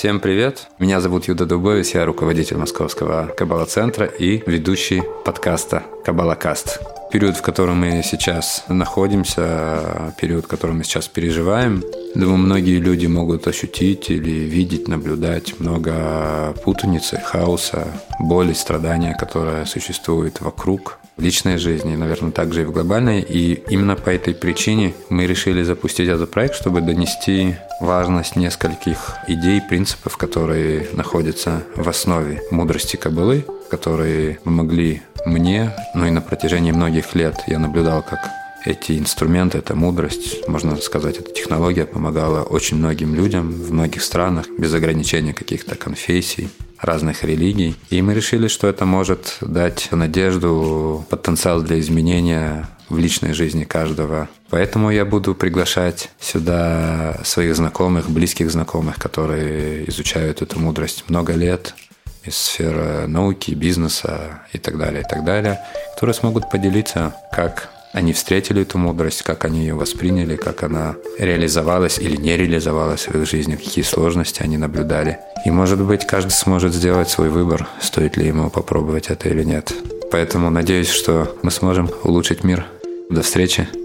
Всем привет. Меня зовут Юда Дубовец, я руководитель Московского Кабала-центра и ведущий подкаста Кабалакаст. Период, в котором мы сейчас находимся, период, который мы сейчас переживаем, думаю, многие люди могут ощутить или видеть, наблюдать много путаницы, хаоса, боли, страдания, которые существуют вокруг в личной жизни, наверное, также и в глобальной. И именно по этой причине мы решили запустить этот проект, чтобы донести важность нескольких идей, принципов, которые находятся в основе мудрости Кабалы, которые помогли мне, ну и на протяжении многих лет я наблюдал, как эти инструменты, эта мудрость, можно сказать, эта технология помогала очень многим людям в многих странах без ограничения каких-то конфессий, разных религий. И мы решили, что это может дать надежду, потенциал для изменения в личной жизни каждого. Поэтому я буду приглашать сюда своих знакомых, близких знакомых, которые изучают эту мудрость много лет, из сферы науки, бизнеса и так далее, и так далее, которые смогут поделиться, как они встретили эту мудрость, как они ее восприняли, как она реализовалась или не реализовалась в их жизни, какие сложности они наблюдали. И, может быть, каждый сможет сделать свой выбор, стоит ли ему попробовать это или нет. Поэтому надеюсь, что мы сможем улучшить мир. До встречи.